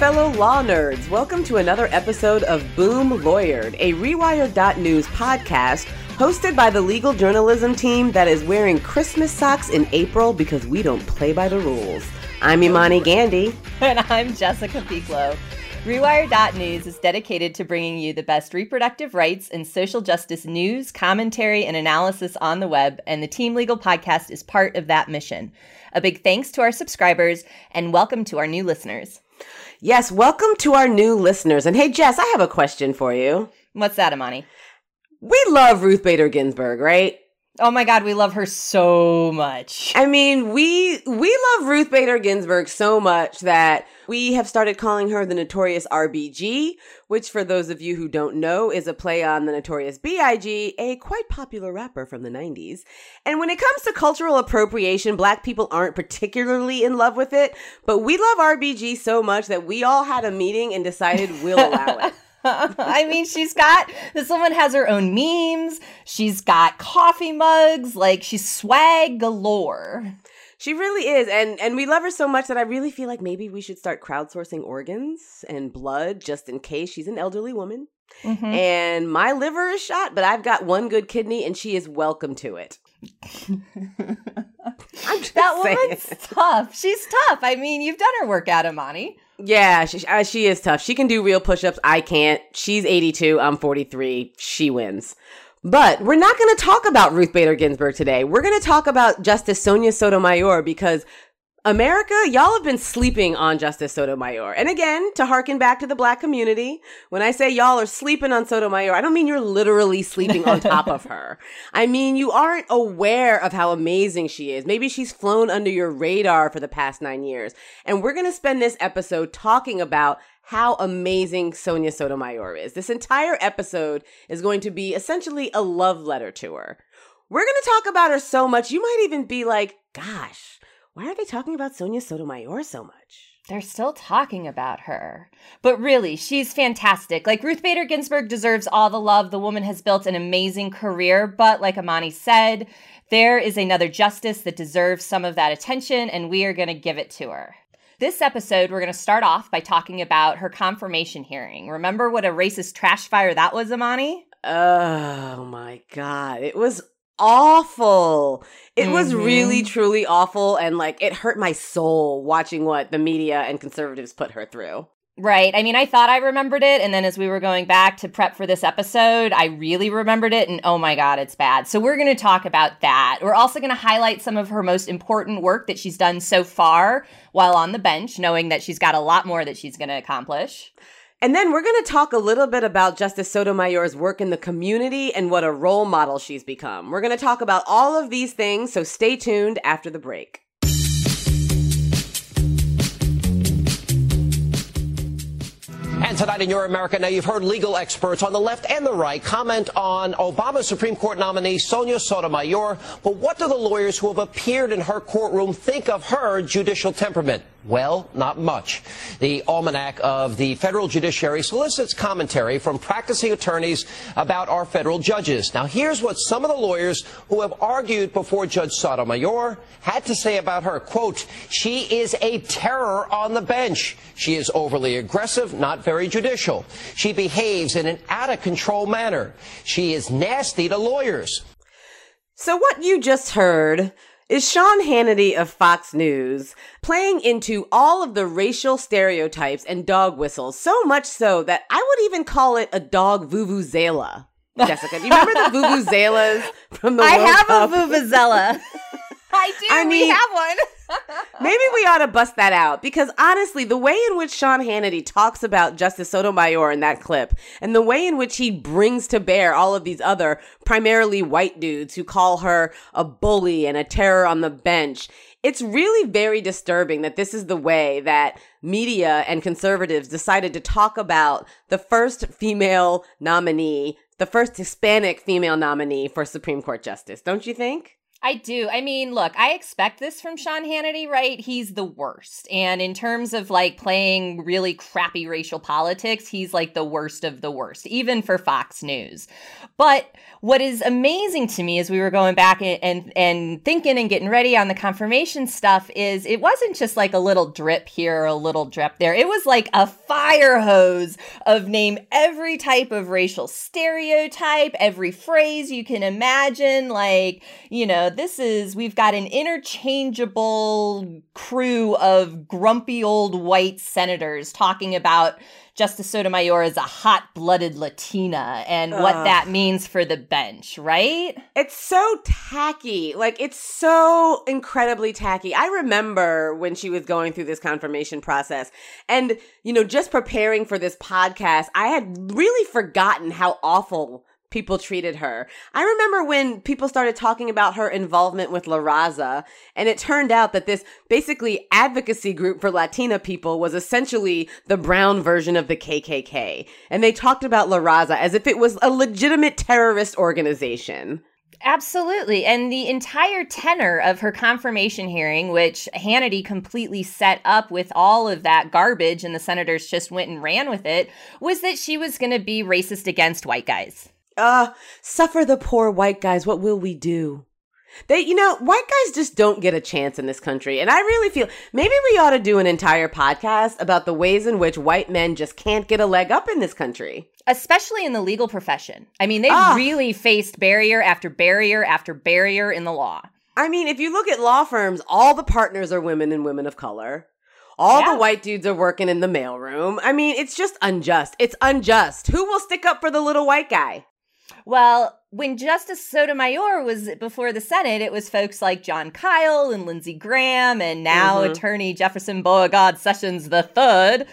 fellow law nerds. Welcome to another episode of Boom Lawyered, a Rewire.news podcast hosted by the legal journalism team that is wearing Christmas socks in April because we don't play by the rules. I'm Imani Gandy. And I'm Jessica Pieklo. Rewire.news is dedicated to bringing you the best reproductive rights and social justice news, commentary, and analysis on the web, and the Team Legal podcast is part of that mission. A big thanks to our subscribers, and welcome to our new listeners. Yes, welcome to our new listeners. And hey, Jess, I have a question for you. What's that, Imani? We love Ruth Bader Ginsburg, right? Oh my god, we love her so much. I mean, we we love Ruth Bader Ginsburg so much that we have started calling her the notorious RBG, which for those of you who don't know is a play on the notorious BIG, a quite popular rapper from the 90s. And when it comes to cultural appropriation, black people aren't particularly in love with it, but we love RBG so much that we all had a meeting and decided we'll allow it. I mean, she's got this woman has her own memes. She's got coffee mugs. Like she's swag galore. She really is, and and we love her so much that I really feel like maybe we should start crowdsourcing organs and blood just in case she's an elderly woman. Mm-hmm. And my liver is shot, but I've got one good kidney, and she is welcome to it. that woman's tough. She's tough. I mean, you've done her work, Imani. Yeah, she, uh, she is tough. She can do real push ups. I can't. She's 82. I'm 43. She wins. But we're not going to talk about Ruth Bader Ginsburg today. We're going to talk about Justice Sonia Sotomayor because America, y'all have been sleeping on Justice Sotomayor. And again, to harken back to the black community, when I say y'all are sleeping on Sotomayor, I don't mean you're literally sleeping on top of her. I mean, you aren't aware of how amazing she is. Maybe she's flown under your radar for the past nine years. And we're going to spend this episode talking about how amazing Sonia Sotomayor is. This entire episode is going to be essentially a love letter to her. We're going to talk about her so much, you might even be like, gosh, why are they talking about Sonia Sotomayor so much? They're still talking about her. But really, she's fantastic. Like Ruth Bader Ginsburg deserves all the love. The woman has built an amazing career. But like Imani said, there is another justice that deserves some of that attention, and we are going to give it to her. This episode, we're going to start off by talking about her confirmation hearing. Remember what a racist trash fire that was, Imani? Oh my God. It was awful. It mm-hmm. was really, truly awful. And like, it hurt my soul watching what the media and conservatives put her through. Right. I mean, I thought I remembered it. And then as we were going back to prep for this episode, I really remembered it. And oh my God, it's bad. So we're going to talk about that. We're also going to highlight some of her most important work that she's done so far while on the bench, knowing that she's got a lot more that she's going to accomplish. And then we're going to talk a little bit about Justice Sotomayor's work in the community and what a role model she's become. We're going to talk about all of these things, so stay tuned after the break. And tonight in Your America Now, you've heard legal experts on the left and the right comment on Obama Supreme Court nominee Sonia Sotomayor. But what do the lawyers who have appeared in her courtroom think of her judicial temperament? Well, not much. The Almanac of the Federal Judiciary solicits commentary from practicing attorneys about our federal judges. Now, here's what some of the lawyers who have argued before Judge Sotomayor had to say about her. Quote, she is a terror on the bench. She is overly aggressive, not very judicial. She behaves in an out of control manner. She is nasty to lawyers. So what you just heard is Sean Hannity of Fox News playing into all of the racial stereotypes and dog whistles, so much so that I would even call it a dog vuvuzela. Jessica, do you remember the vuvuzelas from the I World have Cup? a vuvuzela. I do. I mean, we have one. maybe we ought to bust that out because honestly, the way in which Sean Hannity talks about Justice Sotomayor in that clip and the way in which he brings to bear all of these other primarily white dudes who call her a bully and a terror on the bench, it's really very disturbing that this is the way that media and conservatives decided to talk about the first female nominee, the first Hispanic female nominee for Supreme Court justice, don't you think? I do. I mean, look, I expect this from Sean Hannity, right? He's the worst. And in terms of like playing really crappy racial politics, he's like the worst of the worst, even for Fox News. But what is amazing to me as we were going back and, and, and thinking and getting ready on the confirmation stuff is it wasn't just like a little drip here, or a little drip there. It was like a fire hose of name every type of racial stereotype, every phrase you can imagine, like, you know, this is, we've got an interchangeable crew of grumpy old white senators talking about Justice Sotomayor as a hot blooded Latina and what that means for the bench, right? It's so tacky. Like, it's so incredibly tacky. I remember when she was going through this confirmation process and, you know, just preparing for this podcast, I had really forgotten how awful people treated her. I remember when people started talking about her involvement with La Raza, and it turned out that this basically advocacy group for Latina people was essentially the brown version of the KKK. And they talked about La Raza as if it was a legitimate terrorist organization. Absolutely. And the entire tenor of her confirmation hearing, which Hannity completely set up with all of that garbage and the senators just went and ran with it, was that she was going to be racist against white guys. Uh, suffer the poor white guys. What will we do? They, you know, white guys just don't get a chance in this country. And I really feel maybe we ought to do an entire podcast about the ways in which white men just can't get a leg up in this country. Especially in the legal profession. I mean, they Ah. really faced barrier after barrier after barrier in the law. I mean, if you look at law firms, all the partners are women and women of color. All Yeah. the white dudes are working in the mailroom. I mean, it's just unjust. It's unjust. Who will stick up for the little white guy? Well, when Justice Sotomayor was before the Senate, it was folks like Jon Kyl and Lindsey Graham, and now Mhm. attorney Jefferson Beauregard Sessions the third.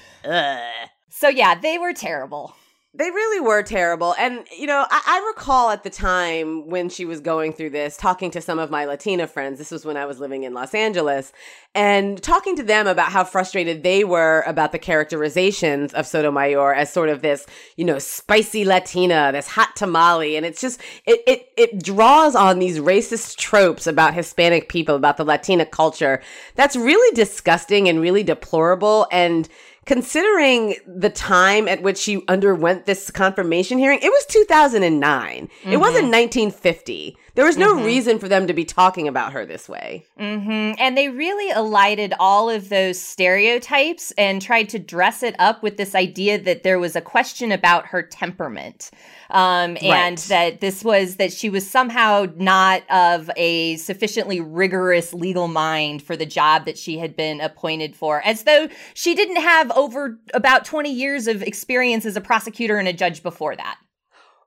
So yeah, they were terrible. They really were terrible. And, you know, I, I recall at the time when she was going through this, talking to some of my Latina friends. This was when I was living in Los Angeles, and talking to them about how frustrated they were about the characterizations of Sotomayor as sort of this, you know, spicy Latina, this hot tamale. And it's just, it, it, it draws on these racist tropes about Hispanic people, about the Latina culture. That's really disgusting and really deplorable. And, considering the time at which she underwent this confirmation hearing, it was 2009. It wasn't 1950. There was no reason for them to be talking about her this way. hmm And they really elided all of those stereotypes and tried to dress it up with this idea that there was a question about her temperament. Um, and Right. that this was that she was somehow not of a sufficiently rigorous legal mind for the job that she had been appointed for, as though she didn't have over about 20 years of experience as a prosecutor and a judge before that.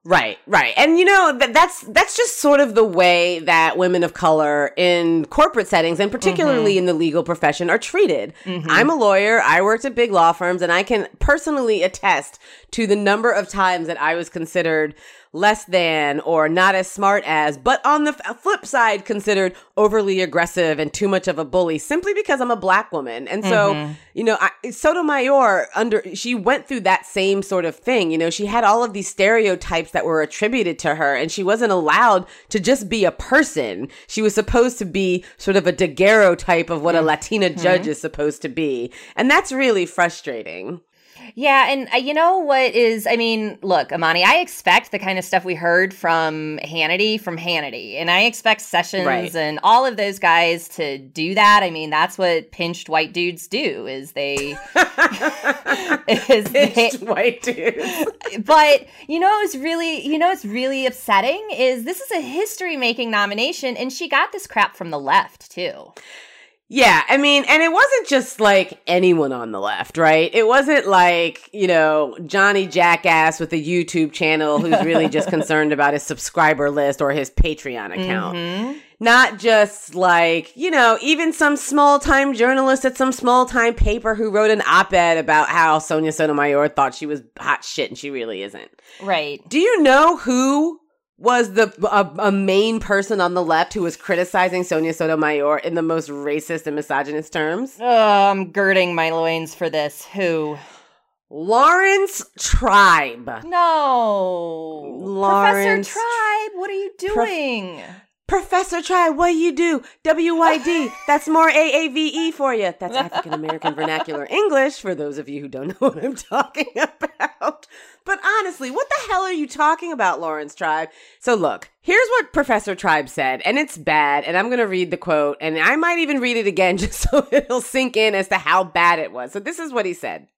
Right, right. And you know, that that's that's just sort of the way that women of color in corporate settings and particularly mm-hmm. in the legal profession are treated. Mm-hmm. I'm a lawyer, I worked at big law firms and I can personally attest to the number of times that I was considered less than or not as smart as, but on the f- flip side considered overly aggressive and too much of a bully simply because I'm a black woman. And so, mm-hmm. you know, I, Sotomayor under she went through that same sort of thing. You know, she had all of these stereotypes that were attributed to her and she wasn't allowed to just be a person. She was supposed to be sort of a daguerreotype of what a mm-hmm. Latina judge mm-hmm. is supposed to be. And that's really frustrating. Yeah, and uh, you know what is? I mean, look, Imani, I expect the kind of stuff we heard from Hannity from Hannity, and I expect Sessions Right. and all of those guys to do that. I mean, that's what pinched white dudes do. Is they, is they white dudes. but you know it's really you know it's really upsetting is this is a history making nomination and she got this crap from the left too Yeah, I mean, and it wasn't just like anyone on the left, right? It wasn't like, you know, Johnny Jackass with a YouTube channel who's really just concerned about his subscriber list or his Patreon account. Mm-hmm. Not just like, you know, even some small time journalist at some small time paper who wrote an op ed about how Sonia Sotomayor thought she was hot shit and she really isn't. right Do you know who was the a, a main person on the left who was criticizing Sonia Sotomayor in the most racist and misogynist terms? oh, i'm girding my loins for this who Laurence Tribe. no Laurence professor tribe what are you Prof- doing Professor Tribe, what do you do? WYD. That's more AAVE for you. That's African American Vernacular English for those of you who don't know what I'm talking about. But honestly, what the hell are you talking about, Laurence Tribe? So look, here's what Professor Tribe said, and it's bad, and I'm going to read the quote, and I might even read it again just so it'll sink in as to how bad it was. So this is what he said.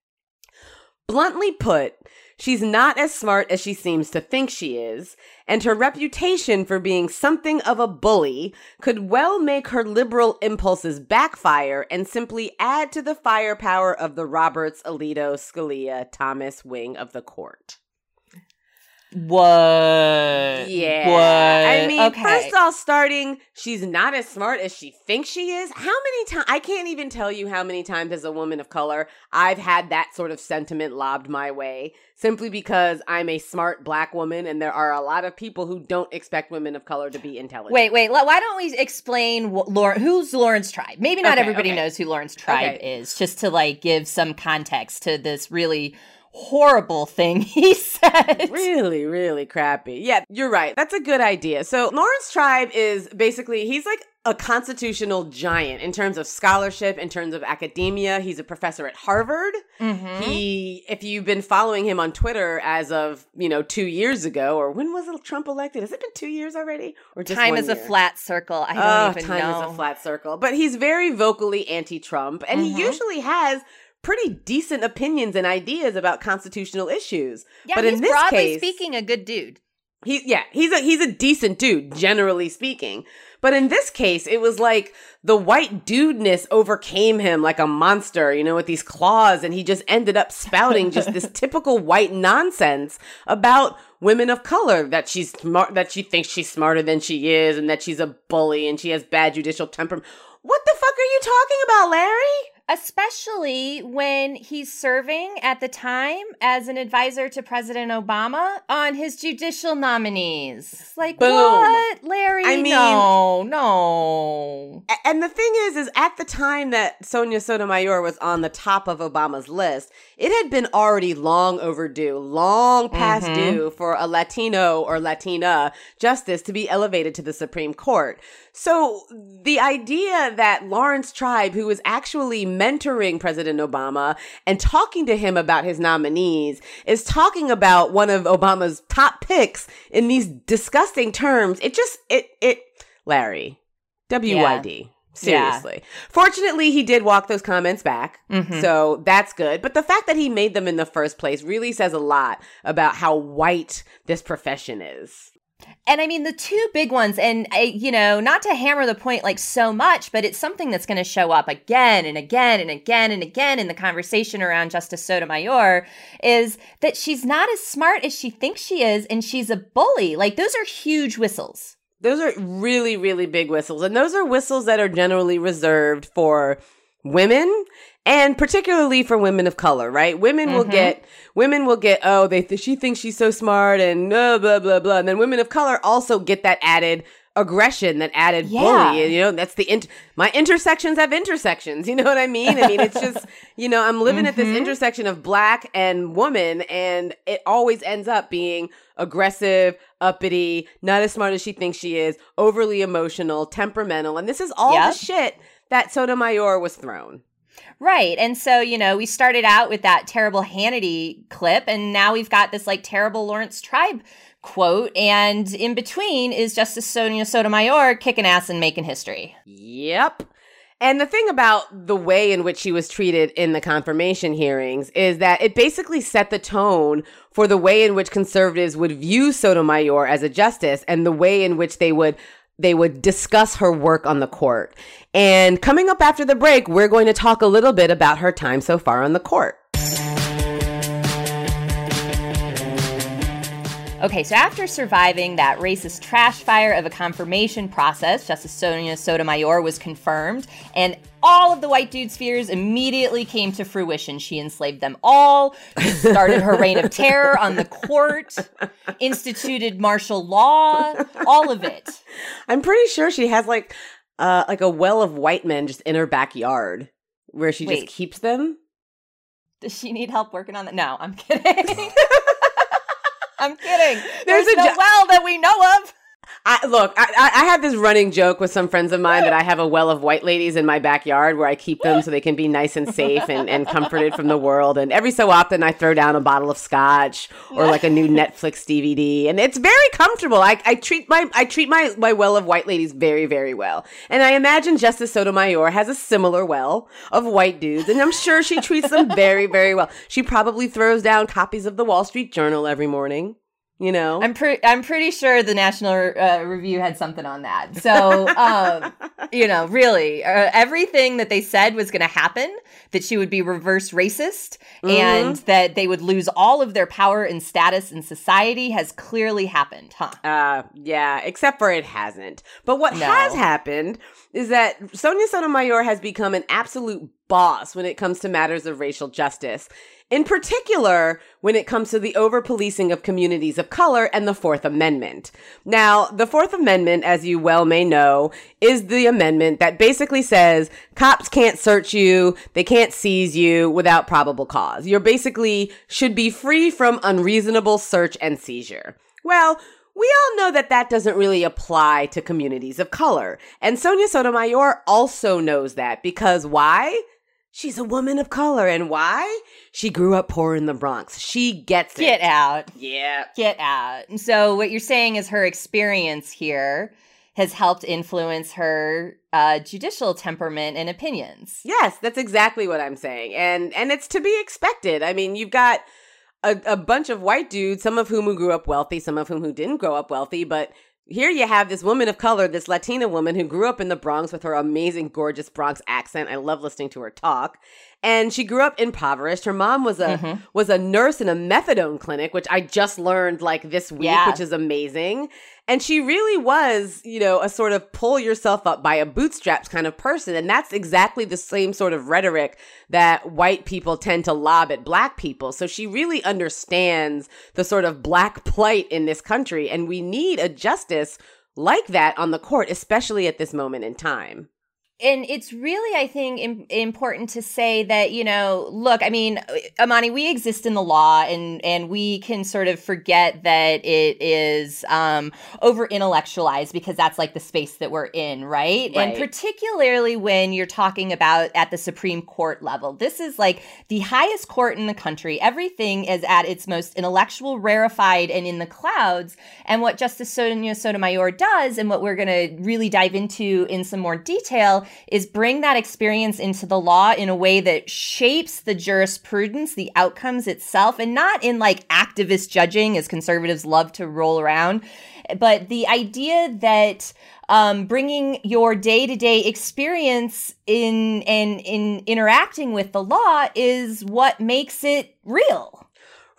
Bluntly put, she's not as smart as she seems to think she is, and her reputation for being something of a bully could well make her liberal impulses backfire and simply add to the firepower of the Roberts, Alito, Scalia, Thomas wing of the court. What? Yeah. What? I mean, okay. first off, starting, she's not as smart as she thinks she is. How many times? I can't even tell you how many times as a woman of color I've had that sort of sentiment lobbed my way simply because I'm a smart black woman and there are a lot of people who don't expect women of color to be intelligent. Wait, wait. Why don't we explain what Lauren, who's Laurence Tribe? Maybe not Okay, everybody okay. knows who Laurence Tribe is, just to like give some context to this really horrible thing he said. Really, really crappy. Yeah, you're right. That's a good idea. So, Laurence Tribe is basically, he's like a constitutional giant in terms of scholarship, in terms of academia. He's a professor at Harvard. Mhm. He, if you've been following him on Twitter as of, you know, two years ago, or when was Trump elected? Has it been two years already? Or just Time is a flat circle. I don't oh, even time know. Time is a flat circle. But he's very vocally anti-Trump, and Mhm. he usually has pretty decent opinions and ideas about constitutional issues. yeah, but in this broadly case, speaking a good dude. he yeah, he's a he's a decent dude, generally speaking. But in this case, it was like the white dudeness overcame him like a monster, you know, with these claws, and he just ended up spouting just this typical white nonsense about women of color that she's smart, that she thinks she's smarter than she is, and that she's a bully and she has bad judicial temperament. What the fuck are you talking about, Larry? Especially when he's serving at the time as an advisor to President Obama on his judicial nominees. Like, Boom. what, Larry? I mean- no, no. And the thing is, is at the time that Sonia Sotomayor was on the top of Obama's list, it had been already long overdue, long past Mhm. due for a Latino or Latina justice to be elevated to the Supreme Court. So the idea that Laurence Tribe, who was actually mentoring President Obama and talking to him about his nominees, is talking about one of Obama's top picks in these disgusting terms, it just, it, it, Larry, WYD. Seriously. Fortunately, he did walk those comments back. Mhm. So that's good. But the fact that he made them in the first place really says a lot about how white this profession is. And I mean, the two big ones, and I, you know, not to hammer the point like so much, but it's something that's going to show up again and again and again and again in the conversation around Justice Sotomayor is that she's not as smart as she thinks she is, and she's a bully. Like, those are huge whistles. Those are really, really big whistles. And those are whistles that are generally reserved for women and particularly for women of color, right? Women will Mhm. get, women will get, oh, they, th- she thinks she's so smart and blah, blah, blah, blah. And then women of color also get that added aggression, that added Yeah. bully. You know, that's the, int- my intersections have intersections. You know what I mean? I mean, it's just, you know, I'm living at this Mhm. intersection of black and woman and it always ends up being aggressive, uppity, not as smart as she thinks she is, overly emotional, temperamental. And this is all Yep. the shit that Sotomayor was thrown. Right. And so, you know, we started out with that terrible Hannity clip, and now we've got this like terrible Laurence Tribe quote. And in between is Justice Sonia Sotomayor kicking ass and making history. Yep. And the thing about the way in which she was treated in the confirmation hearings is that it basically set the tone for the way in which conservatives would view Sotomayor as a justice and the way in which they would they would discuss her work on the court. And coming up after the break, we're going to talk a little bit about her time so far on the court. Okay, so after surviving that racist trash fire of a confirmation process, Justice Sonia Sotomayor was confirmed, and all of the white dude's fears immediately came to fruition. She enslaved them all, started her reign of terror on the court, instituted martial law, all of it. I'm pretty sure she has like uh like a well of white men just in her backyard where she Wait. just keeps them. Does she need help working on that? No, I'm kidding. I'm kidding. There's There's, a no jo- well that we know of. I, look, I, I have this running joke with some friends of mine that I have a well of white ladies in my backyard where I keep them so they can be nice and safe and, and comforted from the world. And every so often I throw down a bottle of scotch or like a new Netflix DVD. And it's very comfortable. I, I treat my I treat my, my well of white ladies very, very well. And I imagine Justice Sotomayor has a similar well of white dudes. And I'm sure she treats them very, very well. She probably throws down copies of the Wall Street Journal every morning you know? I'm pretty i'm pretty sure the national uh, review had something on that. So um you know really uh, everything that they said was going to happen that she would be reverse racist mm-hmm. and that they would lose all of their power and status in society has clearly happened huh? Uh yeah except for it hasn't. But what no. has happened is that sonia sotomayor has become an absolute boss when it comes to matters of racial justice in particular when it comes to the over policing of communities of color and the Fourth Amendment. Now, the Fourth Amendment, as you well may know, is the amendment that basically says cops can't search you, they can't seize you without probable cause. You're basically should be free from unreasonable search and seizure. Well, we all know that that doesn't really apply to communities of color. And Sonia Sotomayor also knows that because why? She's a woman of color. And why? She grew up poor in the Bronx. She gets it. Get out. Yeah. Get out. And so, what you're saying is her experience here has helped influence her uh, judicial temperament and opinions. Yes, that's exactly what I'm saying. And and it's to be expected. I mean, you've got a, a bunch of white dudes, some of whom who grew up wealthy, some of whom who didn't grow up wealthy, but here you have this woman of color, this Latina woman who grew up in the Bronx with her amazing, gorgeous Bronx accent. I love listening to her talk. And she grew up impoverished. Her mom was a mm-hmm. was a nurse in a methadone clinic, which I just learned like this week, yeah. which is amazing. And she really was, you know, a sort of pull yourself up by a bootstraps kind of person. And that's exactly the same sort of rhetoric that white people tend to lob at black people. So she really understands the sort of black plight in this country. And we need a justice like that on the court, especially at this moment in time and it's really i think Im- important to say that you know look i mean Imani we exist in the law and and we can sort of forget that it is um over intellectualized because that's like the space that we're in right? right. and particularly when you're talking about at the supreme court level. This is like the highest court in the country. Everything is at its most intellectual rarefied and in the clouds. And what justice sonia sotomayor does and what we're going to really dive into in some more detail is bring that experience into the law in a way that shapes the jurisprudence, the outcomes itself, and not in like activist judging, as conservatives love to roll around, but the idea that um, bringing your day to day experience in and in, in interacting with the law is what makes it real.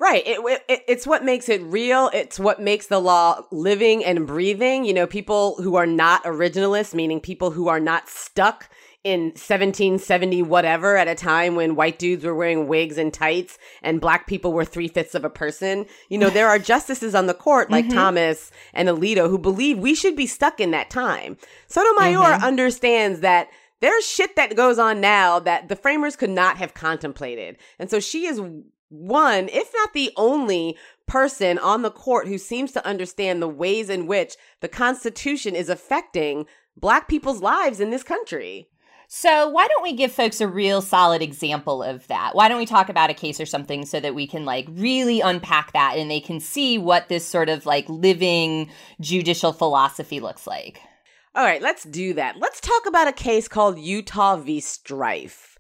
Right. It, it, it's what makes it real. It's what makes the law living and breathing. You know, people who are not originalists, meaning people who are not stuck in 1770 whatever at a time when white dudes were wearing wigs and tights and black people were three fifths of a person. You know, there are justices on the court like mm-hmm. Thomas and Alito who believe we should be stuck in that time. Sotomayor mm-hmm. understands that there's shit that goes on now that the framers could not have contemplated. And so she is one, if not the only person on the court who seems to understand the ways in which the Constitution is affecting Black people's lives in this country. So, why don't we give folks a real solid example of that? Why don't we talk about a case or something so that we can like really unpack that and they can see what this sort of like living judicial philosophy looks like? All right, let's do that. Let's talk about a case called Utah v. Strieff.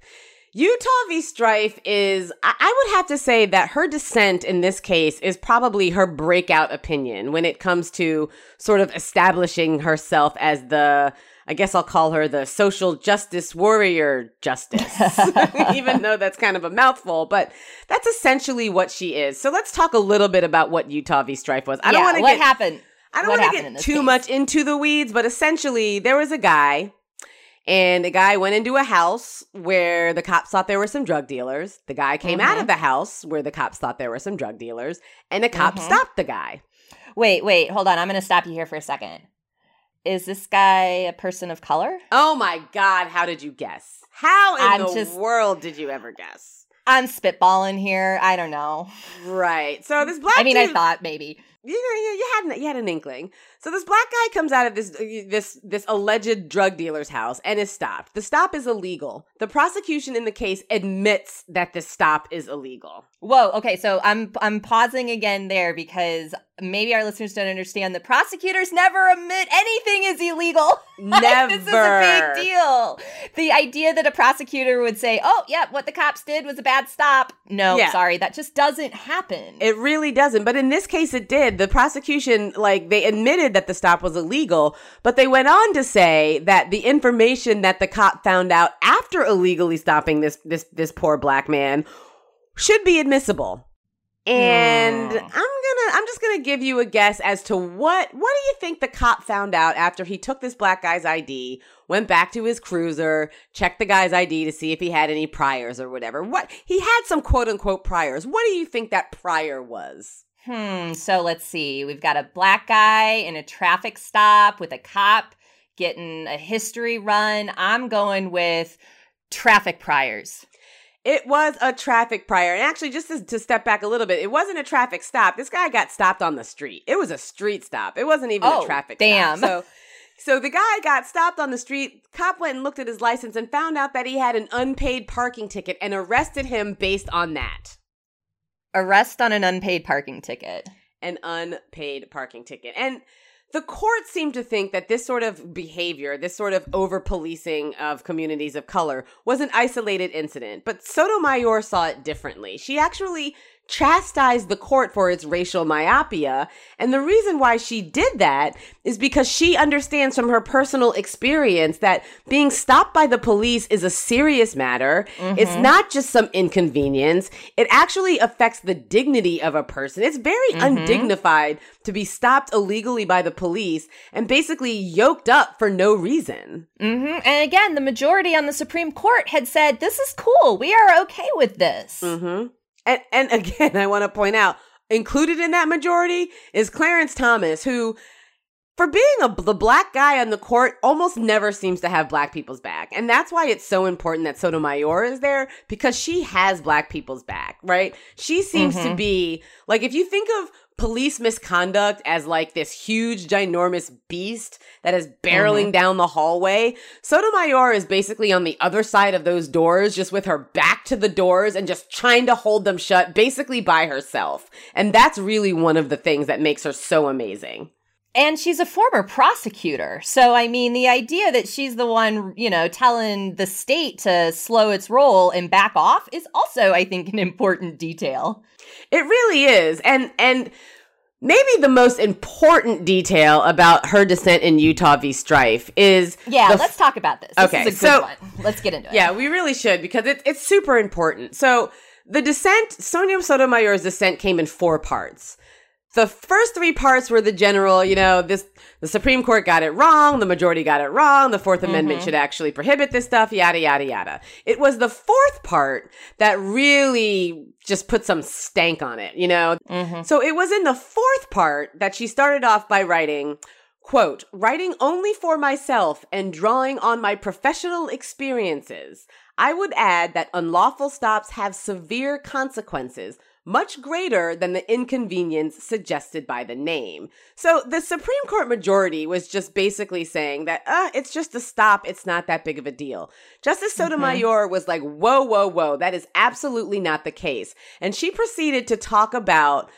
Utah v. Strieff is, I would have to say that her dissent in this case is probably her breakout opinion when it comes to sort of establishing herself as the, I guess I'll call her the social justice warrior justice, even though that's kind of a mouthful, but that's essentially what she is. So let's talk a little bit about what Utah v. Strieff was. I don't want to what get, happened. I don't want to get too case? much into the weeds, but essentially there was a guy and the guy went into a house where the cops thought there were some drug dealers. The guy came mm-hmm. out of mm-hmm. the house where the cops thought there were some drug dealers, and the cops mm-hmm. stopped the guy. Wait, wait, hold on. I'm going to stop you here for a second. Is this guy a person of color? Oh my God, how did you guess? How in I'm the just, world did you ever guess? I'm spitballing here. I don't know. Right. So this black I mean, dude, I thought maybe. you know, you, you had an, you had an inkling. So this black guy comes out of this uh, this this alleged drug dealer's house and is stopped. The stop is illegal. The prosecution in the case admits that the stop is illegal. Whoa. Okay. So I'm I'm pausing again there because maybe our listeners don't understand. The prosecutors never admit anything is illegal. Never. this is a big deal. The idea that a prosecutor would say, "Oh, yeah, what the cops did was a bad stop." No, Yeah. sorry, that just doesn't happen. It really doesn't. But in this case, it did. The prosecution, like, they admitted that the stop was illegal, but they went on to say that the information that the cop found out after illegally stopping this this this poor black man should be admissible. And Hmm. I'm gonna I'm just gonna give you a guess as to what what do you think the cop found out after he took this black guy's ID, went back to his cruiser, checked the guy's ID to see if he had any priors or whatever. What he had some quote unquote priors. What do you think that prior was? Hmm. So let's see. We've got a black guy in a traffic stop with a cop getting a history run. I'm going with traffic priors. It was a traffic prior. And actually, just to, to step back a little bit, it wasn't a traffic stop. This guy got stopped on the street. It was a street stop. It wasn't even Oh, a traffic damn. stop. So, so the guy got stopped on the street. Cop went and looked at his license and found out that he had an unpaid parking ticket and arrested him based on that. Arrest on an unpaid parking ticket. An unpaid parking ticket. And the court seemed to think that this sort of behavior, this sort of over policing of communities of color, was an isolated incident. But Sotomayor saw it differently. She actually chastised the court for its racial myopia. And the reason why she did that is because she understands from her personal experience that being stopped by the police is a serious matter. It's not just some inconvenience. It actually affects the dignity of a person. It's very undignified to be stopped illegally by the police and basically yoked up for no reason. hmm And again, the majority on the Supreme Court had said, this is cool. We are okay with this. Mm-hmm. And and again, I want to point out, included in that majority is Clarence Thomas, who, for being a the black guy on the court, almost never seems to have black people's back, and that's why it's so important that Sotomayor is there because she has black people's back, right? She seems to mm-hmm. be like if you think of police misconduct as like this huge ginormous beast that is barreling mm-hmm. down the hallway. Sotomayor is basically on the other side of those doors just with her back to the doors and just trying to hold them shut basically by herself. And that's really one of the things that makes her so amazing And she's a former prosecutor. So, I mean, the idea that she's the one, you know, telling the state to slow its roll and back off is also, I think, an important detail. It really is. And and maybe the most important detail about her dissent in Utah v. Strieff is Yeah, the let's talk about this. This Okay, is a good so- one. Let's get into it. Yeah, we really should because it, it's super important. So the dissent, Sonia Sotomayor's dissent came in four parts. The first three parts were the general, you know, this the Supreme Court got it wrong, the majority got it wrong, the 4th Amendment mm-hmm. should actually prohibit this stuff, yada yada yada. It was the fourth part that really just put some stank on it, you know. Mm-hmm. So it was in the fourth part that she started off by writing, quote, writing only for myself and drawing on my professional experiences. I would add that unlawful stops have severe consequences, much greater than the inconvenience suggested by the name. So the Supreme Court majority was just basically saying that, uh, it's just a stop. It's not that big of a deal. Justice Sotomayor was like, whoa, whoa, whoa, that is absolutely not the case. And she proceeded to talk about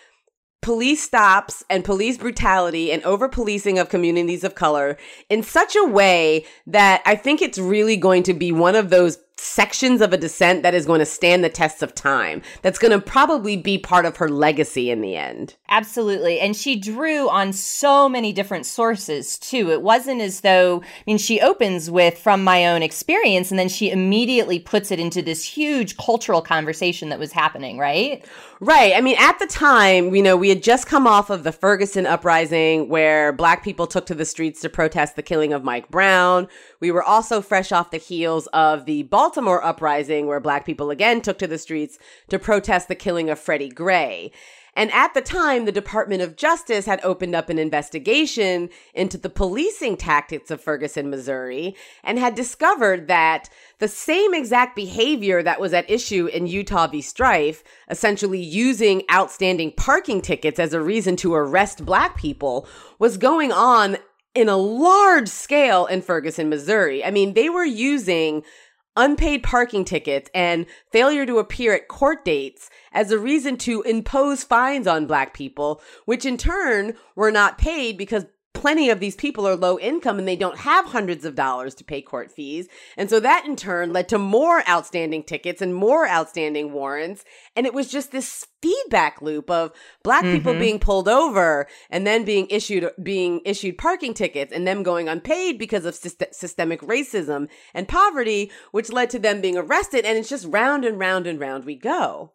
police stops and police brutality and over policing of communities of color in such a way that I think it's really going to be one of those sections of a dissent that is going to stand the test of time. That's going to probably be part of her legacy in the end. Absolutely. And she drew on so many different sources too. It wasn't as though, I mean, she opens with from my own experience and then she immediately puts it into this huge cultural conversation that was happening, right? Right. I mean, at the time, you know, we had just come off of the Ferguson uprising where black people took to the streets to protest the killing of Mike Brown. We were also fresh off the heels of the Baltimore uprising where black people again took to the streets to protest the killing of Freddie Gray. And at the time, the Department of Justice had opened up an investigation into the policing tactics of Ferguson, Missouri, and had discovered that the same exact behavior that was at issue in Utah v. Strieff, essentially using outstanding parking tickets as a reason to arrest black people, was going on in a large scale in Ferguson, Missouri. I mean, they were using unpaid parking tickets and failure to appear at court dates as a reason to impose fines on black people, which in turn were not paid because plenty of these people are low income and they don't have hundreds of dollars to pay court fees. And so that in turn led to more outstanding tickets and more outstanding warrants. And it was just this feedback loop of black mm-hmm. people being pulled over and then being issued being issued parking tickets and them going unpaid because of syst- systemic racism and poverty, which led to them being arrested. And it's just round and round and round we go.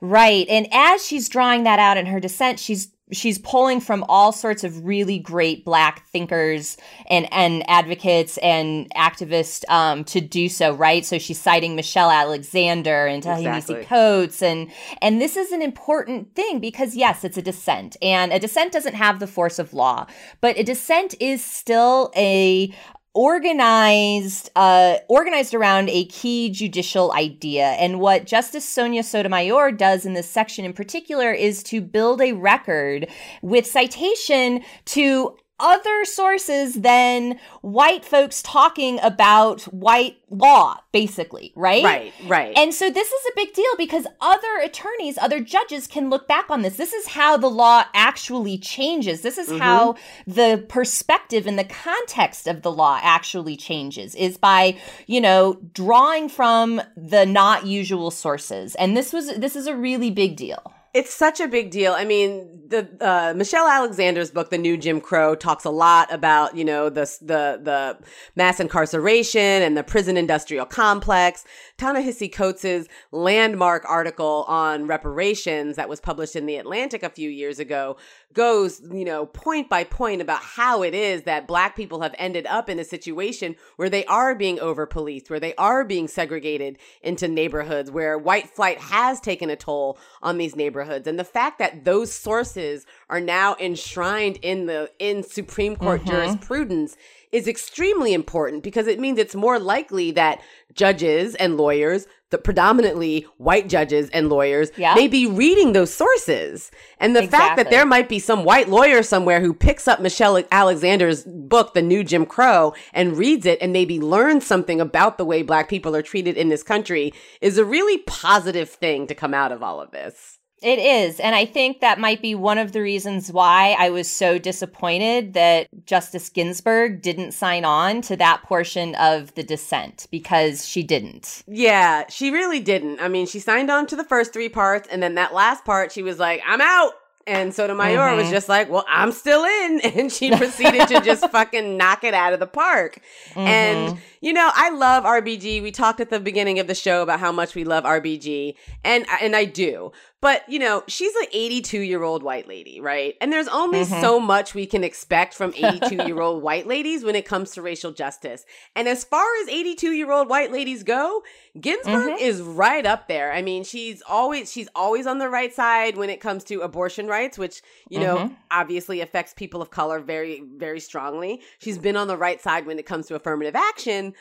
Right. And as she's drawing that out in her dissent, she's she's pulling from all sorts of really great black thinkers and and advocates and activists um, to do so right? So she's citing michelle alexander and ta-nehisi exactly. coates and and this is an important thing because yes it's a dissent. And a dissent doesn't have the force of law but a dissent is still a organized uh, organized around a key judicial idea. And what Justice Sonia Sotomayor does in this section in particular is to build a record with citation to other sources than white folks talking about white law, basically, right? Right, right. And so this is a big deal because other attorneys, other judges can look back on this. This is how the law actually changes. This is mm-hmm. how the perspective and the context of the law actually changes is by, you know, drawing from the not usual sources. And this was this is a really big deal. It's such a big deal. I mean, the uh, Michelle Alexander's book, The New Jim Crow, talks a lot about you know the the the mass incarceration and the prison industrial complex. Ta-Nehisi Coates's landmark article on reparations that was published in the Atlantic a few years ago goes, you know, point by point about how it is that black people have ended up in a situation where they are being over policed, where they are being segregated into neighborhoods, where white flight has taken a toll on these neighborhoods. And the fact that those sources are now enshrined in the in Supreme Court mm-hmm. jurisprudence is extremely important because it means it's more likely that judges and lawyers, the predominantly white judges and lawyers, yeah. may be reading those sources. And the exactly. fact that there might be some white lawyer somewhere who picks up Michelle Alexander's book, The New Jim Crow, and reads it and maybe learns something about the way black people are treated in this country is a really positive thing to come out of all of this. It is. And I think that might be one of the reasons why I was so disappointed that Justice Ginsburg didn't sign on to that portion of the dissent because she didn't. Yeah, she really didn't. I mean, she signed on to the first three parts, and then that last part, she was like, I'm out. And Sotomayor mm-hmm. was just like, well, I'm still in. And she proceeded to just fucking knock it out of the park. Mm-hmm. And, you know, I love RBG. We talked at the beginning of the show about how much we love RBG. And, and I do. But, you know, she's an 82 year old white lady, right? And there's only mm-hmm. so much we can expect from 82 year old white ladies when it comes to racial justice. And as far as 82 year old white ladies go, Ginsburg mm-hmm. is right up there. I mean, she's always she's always on the right side when it comes to abortion rights, which, you know, mm-hmm. obviously affects people of color very very strongly. She's been on the right side when it comes to affirmative action,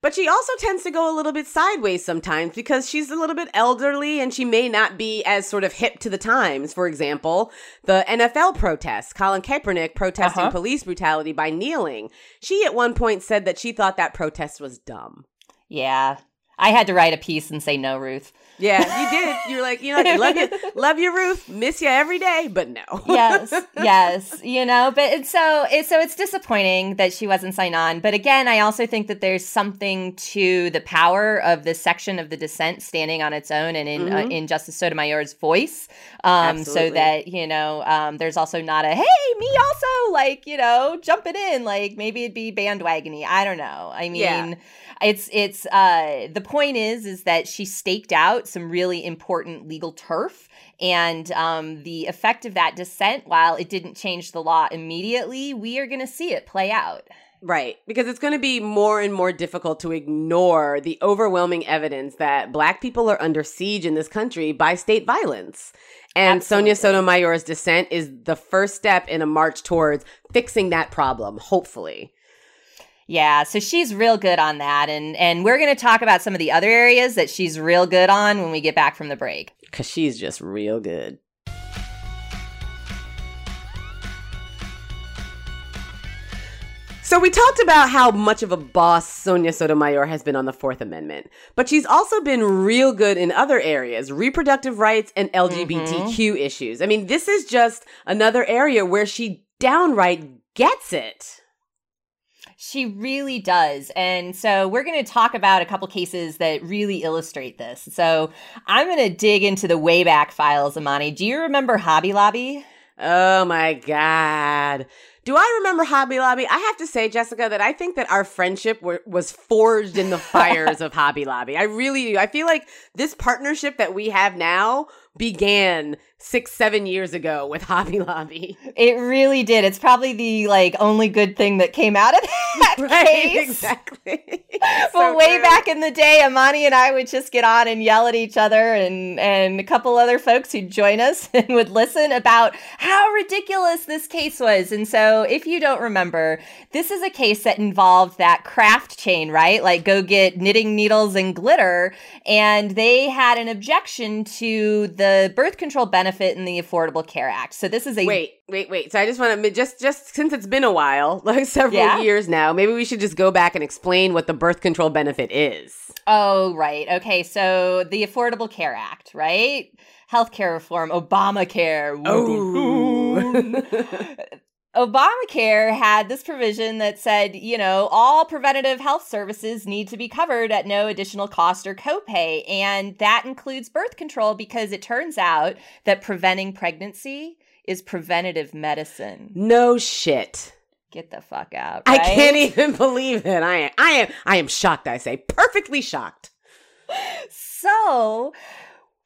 but she also tends to go a little bit sideways sometimes because she's a little bit elderly and she may not be as sort of hip to the times. For example, the NFL protests, Colin Kaepernick protesting uh-huh. police brutality by kneeling. She at one point said that she thought that protest was dumb. Yeah. I had to write a piece and say no, Ruth. Yeah, you did. You're like, you know, love you, love you, Ruth. Miss you every day, but no. yes, yes, you know, but it's so it's so it's disappointing that she wasn't signed on. But again, I also think that there's something to the power of this section of the dissent standing on its own and in uh, mm-hmm. uh, in Justice Sotomayor's voice, um, so that you know, um, there's also not a hey, me also, like you know, jumping in, like maybe it'd be bandwagony. I don't know. I mean. Yeah it's it's uh the point is is that she staked out some really important legal turf and um the effect of that dissent while it didn't change the law immediately we are going to see it play out Right. Because it's going to be more and more difficult to ignore the overwhelming evidence that black people are under siege in this country by state violence. And Absolutely. Sonia Sotomayor's dissent is the first step in a march towards fixing that problem, hopefully. Yeah, so she's real good on that and and we're going to talk about some of the other areas that she's real good on when we get back from the break. Because she's just real good. So we talked about how much of a boss Sonia Sotomayor has been on the Fourth Amendment, but she's also been real good in other areas, reproductive rights and LGBTQ mm-hmm. issues. I mean, this is just another area where she downright gets it. She really does. And so we're going to talk about a couple cases that really illustrate this. So I'm going to dig into the Wayback Files, Amani. Do you remember Hobby Lobby? Oh my God. Do I remember Hobby Lobby? I have to say, Jessica, that I think that our friendship were, was forged in the fires of Hobby Lobby. I really do. I feel like this partnership that we have now began six, seven years ago with Hobby Lobby. It really did. It's probably the like only good thing that came out of that case. exactly. But So way true. back in the day, Imani and I would just get on and yell at each other and, and a couple other folks who'd join us and would listen about how ridiculous this case was. And so if you don't remember, this is a case that involved that craft chain, right? Like go get knitting needles and glitter. And they had an objection to the birth control benefit in the Affordable Care Act. So this is a Wait, wait, wait. So I just want to just just since it's been a while, like several Yeah. years now, maybe we should just go back and explain what the birth control benefit is. Oh, right. Okay. So the Affordable Care Act, right? Healthcare reform, Obamacare. Oh. Obamacare had this provision that said, you know, all preventative health services need to be covered at no additional cost or copay. And that includes birth control because it turns out that preventing pregnancy is preventative medicine. no shit. Get the fuck out. I can't even believe it. I am I am I am shocked, I say. Perfectly shocked. So,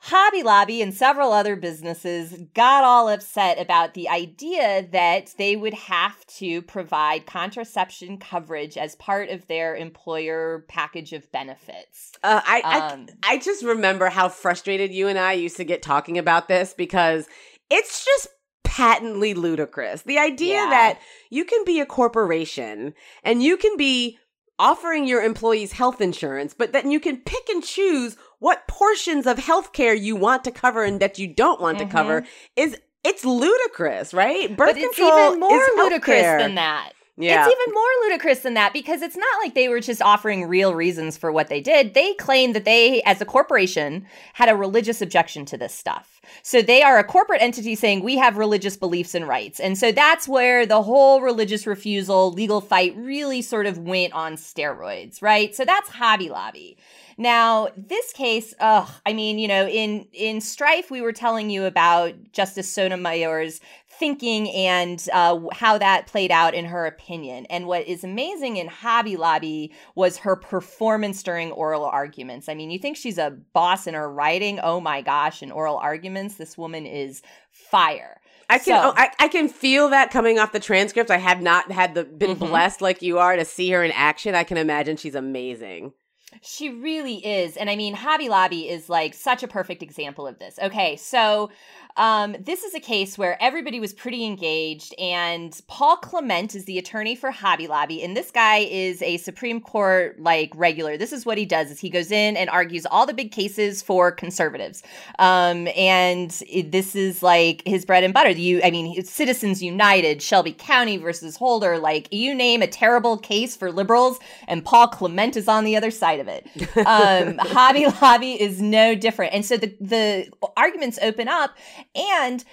Hobby Lobby and several other businesses got all upset about the idea that they would have to provide contraception coverage as part of their employer package of benefits. Uh, I, Um, I I just remember how frustrated you and I used to get talking about this because it's just patently ludicrous. The idea Yeah. that you can be a corporation and you can be offering your employees health insurance, but then you can pick and choose what portions of healthcare you want to cover and that you don't want Mhm. to cover is it's ludicrous, right? Birth but it's control even more ludicrous than that. Yeah. It's even more ludicrous than that because it's not like they were just offering real reasons for what they did. They claimed that they, as a corporation, had a religious objection to this stuff. So they are a corporate entity saying we have religious beliefs and rights. And so that's where the whole religious refusal legal fight really sort of went on steroids, right? So that's Hobby Lobby. Now, this case, ugh, I mean, you know, in in Strieff, we were telling you about Justice Sotomayor's thinking and uh, how that played out in her opinion. And what is amazing in Hobby Lobby was her performance during oral arguments. I mean, you think she's a boss in her writing? Oh my gosh, in oral arguments, this woman is fire. I can So- oh, I, I can feel that coming off the transcript. I have not had the been Mhm. blessed like you are to see her in action. I can imagine she's amazing. She really is. And I mean, Hobby Lobby is like such a perfect example of this. Okay, so um, this is a case where everybody was pretty engaged, and Paul Clement is the attorney for Hobby Lobby, and this guy is a Supreme Court like regular. This is what he does: is he goes in and argues all the big cases for conservatives, um, and it- this is like his bread and butter. You, I mean, Citizens United, Shelby County versus Holder, like you name a terrible case for liberals, and Paul Clement is on the other side of it. Um, Hobby Lobby is no different, and so the the arguments open up, and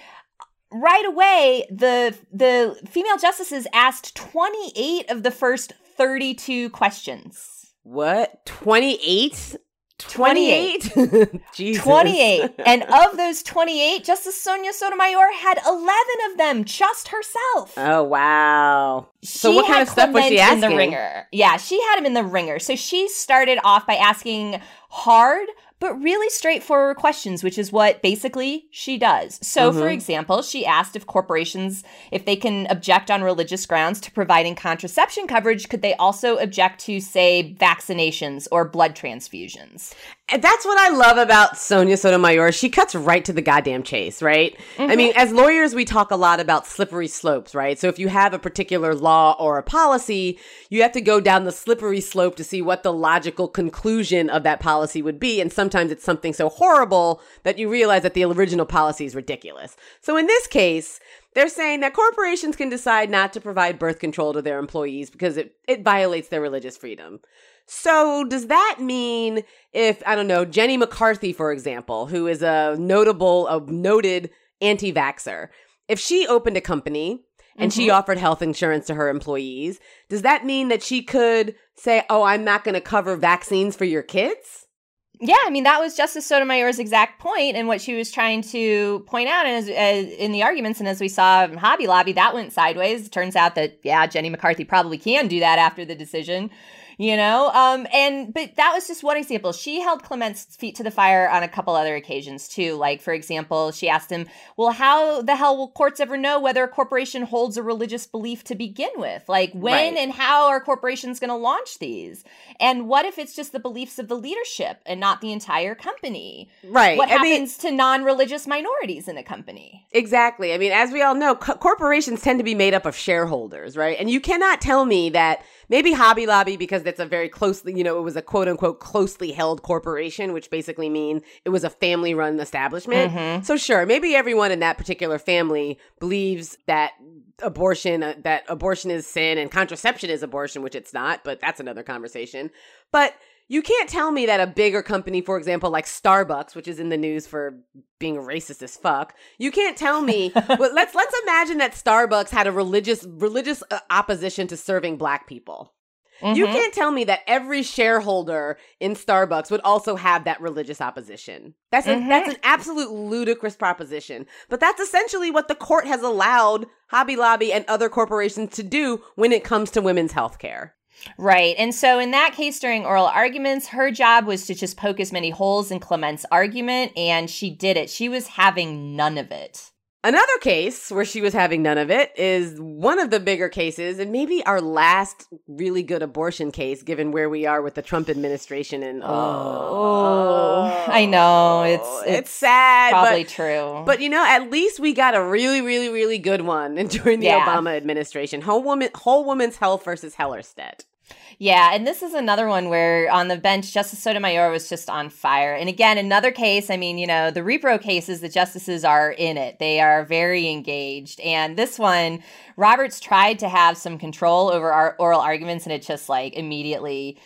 right away the the female justices asked 28 of the first 32 questions. What? 28? 28. 28? Jesus. 28. and of those 28, Justice Sonia Sotomayor had 11 of them just herself. Oh, wow. So She what kind had of stuff was she Clement in asking? the ringer. Yeah, she had him in the ringer. So she started off by asking hard but really straightforward questions, which is what basically she does. So, for mm-hmm. example, she asked if corporations, if they can object on religious grounds to providing contraception coverage, could they also object to, say, vaccinations or blood transfusions? That's what I love about Sonia Sotomayor. She cuts right to the goddamn chase, right? I mean, mm-hmm. as lawyers, we talk a lot about slippery slopes, right? So if you have a particular law or a policy, you have to go down the slippery slope to see what the logical conclusion of that policy would be. And sometimes it's something so horrible that you realize that the original policy is ridiculous. So in this case, they're saying that corporations can decide not to provide birth control to their employees because it, it violates their religious freedom. So does that mean if I don't know Jenny McCarthy, for example, who is a notable, a noted anti-vaxer, if she opened a company and she mm-hmm. offered health insurance to her employees, does that mean that she could say, "Oh, I'm not going to cover vaccines for your kids"? Yeah, I mean that was Justice Sotomayor's exact point, and what she was trying to point out, and as, as in the arguments, and as we saw in Hobby Lobby, that went sideways. It turns out that yeah, Jenny McCarthy probably can do that after the decision, you know. Um, and but that was just one example. She held Clement's feet to the fire on a couple other occasions too. Like for example, she asked him, "Well, how the hell will courts ever know whether a corporation holds a religious belief to begin with? Like when Right. and how are corporations going to launch these? And what if it's just the beliefs of the leadership and not the entire company? Right. What I mean- happens to non-religious minorities in a company? Exactly. I mean, as we all know, co- corporations tend to be made up of shareholders, right? And you cannot tell me that maybe Hobby Lobby, because that's a very closely, you know, it was a quote unquote closely held corporation, which basically means it was a family run establishment. So sure, maybe everyone in that particular family believes that abortion, uh, that abortion is sin and contraception is abortion, which it's not, but that's another conversation. But you can't tell me that a bigger company, for example, like Starbucks, which is in the news for being racist as fuck, you can't tell me. well, let's let's imagine that Starbucks had a religious religious uh, opposition to serving black people. You Mhm. can't tell me that every shareholder in Starbucks would also have that religious opposition. That's a, that's an absolute ludicrous proposition. But that's essentially what the court has allowed Hobby Lobby and other corporations to do when it comes to women's health care. Right. And so in that case, during oral arguments, her job was to just poke as many holes in Clement's argument, and she did it. She was having none of it. Another case where she was having none of it is one of the bigger cases, and maybe our last really good abortion case, given where we are with the Trump administration. And Oh, oh. I know. It's it's, it's sad, probably but, true. but you know, at least we got a really, really, really good one during the Yeah. Obama administration. Whole woman, whole woman's health versus Hellerstedt. Yeah, and this is another one where on the bench, Justice Sotomayor was just on fire. And again, another case, I mean, you know, the repro cases, the justices are in it. They are very engaged. And this one, Roberts tried to have some control over our oral arguments, and it just like immediately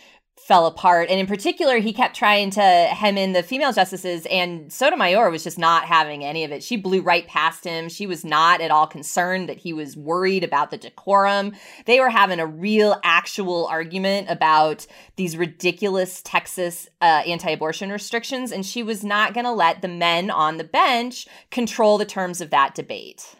fell apart. And in particular, he kept trying to hem in the female justices, and Sotomayor was just not having any of it. She blew right past him. She was not at all concerned that he was worried about the decorum. They were having a real, actual argument about these ridiculous Texas uh, anti abortion restrictions, and she was not going to let the men on the bench control the terms of that debate.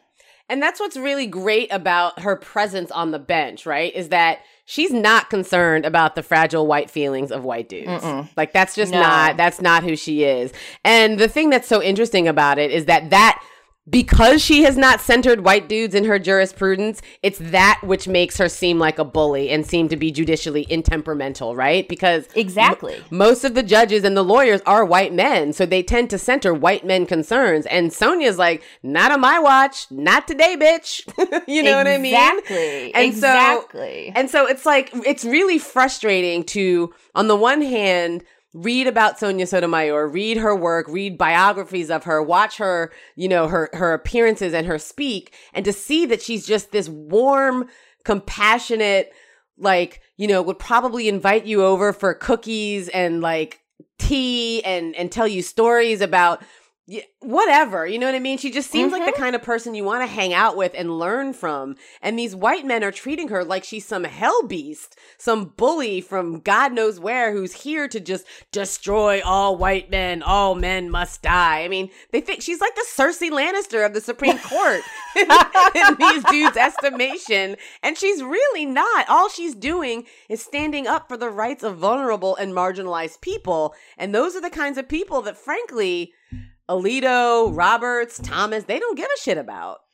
And that's what's really great about her presence on the bench, right? Is that she's not concerned about the fragile white feelings of white dudes. Mm-mm. Like that's just No. not that's not who she is. And the thing that's so interesting about it is that that because she has not centered white dudes in her jurisprudence, it's that which makes her seem like a bully and seem to be judicially intemperamental, right? Because Exactly. most of the judges and the lawyers are white men, so they tend to center white men concerns. And Sonia's like, not on my watch, not today, bitch. you know what I mean? Exactly. And so- exactly. And so it's like it's really frustrating to, on the one hand, read about Sonia Sotomayor, read her work, read biographies of her, watch her, you know, her her appearances and her speak, and to see that she's just this warm, compassionate, like, you know, would probably invite you over for cookies and like tea and and tell you stories about yeah, whatever. You know what I mean? She just seems like Mm-hmm. the kind of person you want to hang out with and learn from. And these white men are treating her like she's some hell beast, some bully from God knows where who's here to just destroy all white men. All men must die. I mean, they think she's like the Cersei Lannister of the Supreme Court in these dudes' estimation. And she's really not. All she's doing is standing up for the rights of vulnerable and marginalized people. And those are the kinds of people that, frankly, Alito, Roberts, Thomas, they don't give a shit about.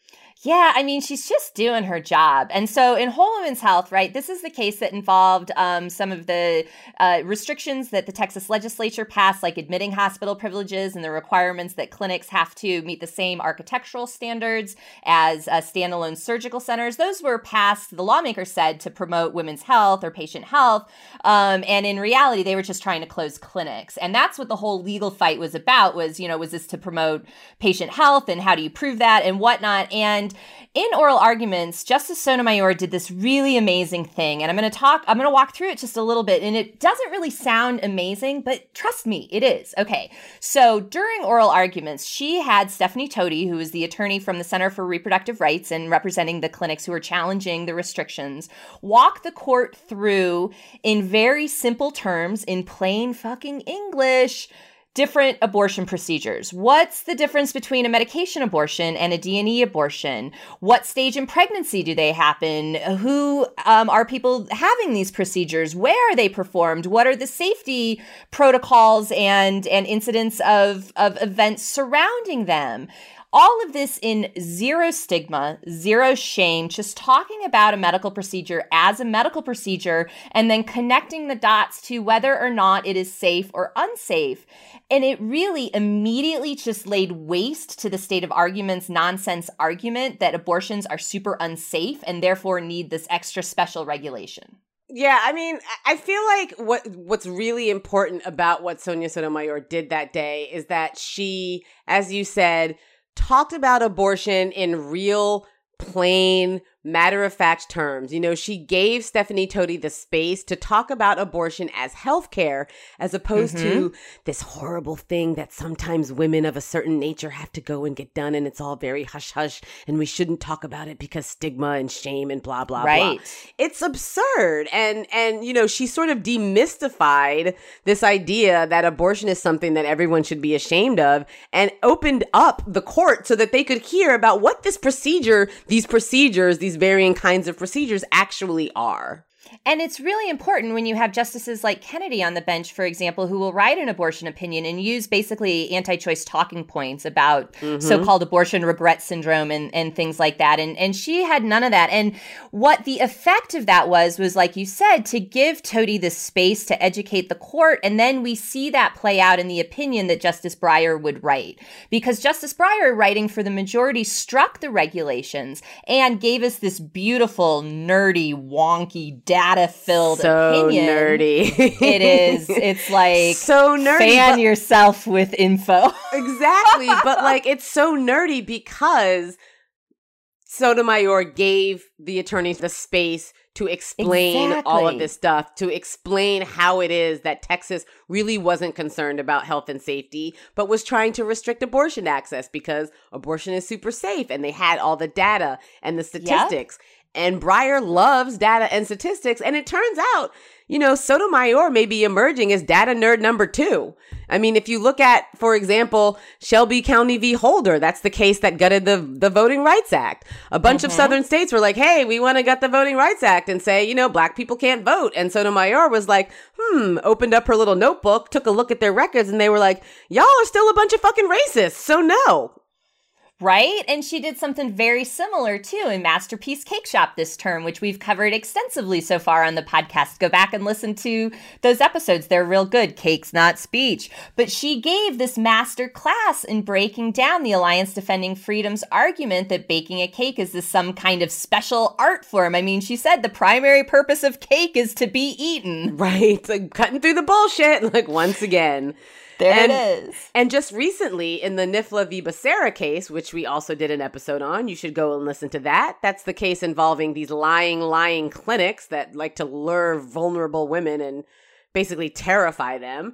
Yeah, I mean, she's just doing her job. And so in Whole Women's Health, right, this is the case that involved um, some of the uh, restrictions that the Texas legislature passed, like admitting hospital privileges and the requirements that clinics have to meet the same architectural standards as uh, standalone surgical centers. Those were passed, the lawmakers said, to promote women's health or patient health. Um, and in reality, they were just trying to close clinics. And that's what the whole legal fight was about was, you know, was this to promote patient health and how do you prove that and whatnot? And in oral arguments, Justice Sotomayor did this really amazing thing. And I'm going to talk, I'm going to walk through it just a little bit. And it doesn't really sound amazing, but trust me, it is. Okay. So during oral arguments, she had Stephanie Toti, who is the attorney from the Center for Reproductive Rights and representing the clinics who are challenging the restrictions, walk the court through in very simple terms, in plain fucking English different abortion procedures. What's the difference between a medication abortion and a D&E abortion? What stage in pregnancy do they happen? Who um, are people having these procedures? Where are they performed? What are the safety protocols and and incidents of of events surrounding them? All of this in zero stigma, zero shame, just talking about a medical procedure as a medical procedure and then connecting the dots to whether or not it is safe or unsafe. And it really immediately just laid waste to the state of argument's nonsense argument that abortions are super unsafe and therefore need this extra special regulation. Yeah, I mean, I- feel like what what's really important about what Sonia Sotomayor did that day is that she, as you said, talked about abortion in real, plain, matter of fact terms. You know, she gave Stephanie Toti the space to talk about abortion as healthcare as opposed to mm-hmm. this horrible thing that sometimes women of a certain nature have to go and get done and it's all very hush hush and we shouldn't talk about it because stigma and shame and blah blah blah Right. it's absurd and and you know she sort of demystified this idea that abortion is something that everyone should be ashamed of and opened up the court so that they could hear about what this procedure these procedures these varying kinds of procedures actually are And it's really important when you have justices like Kennedy on the bench, for example, who will write an abortion opinion and use basically anti choice talking points about mm-hmm. so called abortion regret syndrome and, and things like that. And, and she had none of that. And what the effect of that was, was like you said, to give Toti the space to educate the court. And then we see that play out in the opinion that Justice Breyer would write. Because Justice Breyer, writing for the majority, struck the regulations and gave us this beautiful, nerdy, wonky, data filled so opinion. nerdy It is. It's like so nerdy fan but- yourself with info. exactly but like it's so nerdy because Sotomayor gave the attorneys the space to explain all of this stuff, to explain how it is that Texas really wasn't concerned about health and safety, but was trying to restrict abortion access because abortion is super safe and they had all the data and the statistics. And Breyer loves data and statistics. And it turns out, you know, Sotomayor may be emerging as data nerd number two. I mean, if you look at, for example, Shelby County v. Holder, that's the case that gutted the, the Voting Rights Act. A bunch of southern states were like, hey, we want to gut the Voting Rights Act and say, you know, black people can't vote. And Sotomayor was like, hmm, opened up her little notebook, took a look at their records, and they were like, y'all are still a bunch of fucking racists. So no. Right? And she did something very similar too in Masterpiece Cake Shop this term, which we've covered extensively so far on the podcast. Go back and listen to those episodes. They're real good. Cake's not speech. But she gave this master class in breaking down the Alliance Defending Freedom's argument that baking a cake is this some kind of special art form. I mean, she said the primary purpose of cake is to be eaten. Right? Like cutting through the bullshit, like once again. There And- it is. And just recently in the Nifla v. Becerra case, which we also did an episode on, you should go and listen to that. That's the case involving these lying, lying clinics that like to lure vulnerable women and basically terrify them.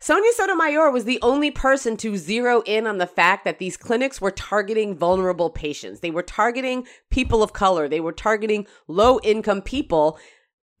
Sonia Sotomayor was the only person to zero in on the fact that these clinics were targeting vulnerable patients. They were targeting people of color. They were targeting low income people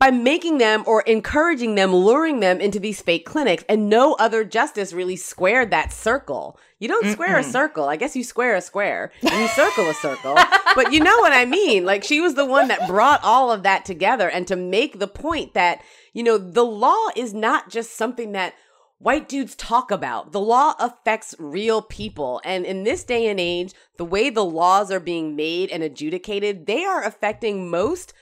by making them or encouraging them, luring them into these fake clinics. And no other justice really squared that circle. You don't square a circle. I guess you square a square and you circle a circle. but you know what I mean? Like she was the one that brought all of that together and to make the point that, you know, the law is not just something that white dudes talk about. The law affects real people. And in this day and age, the way the laws are being made and adjudicated, they are affecting most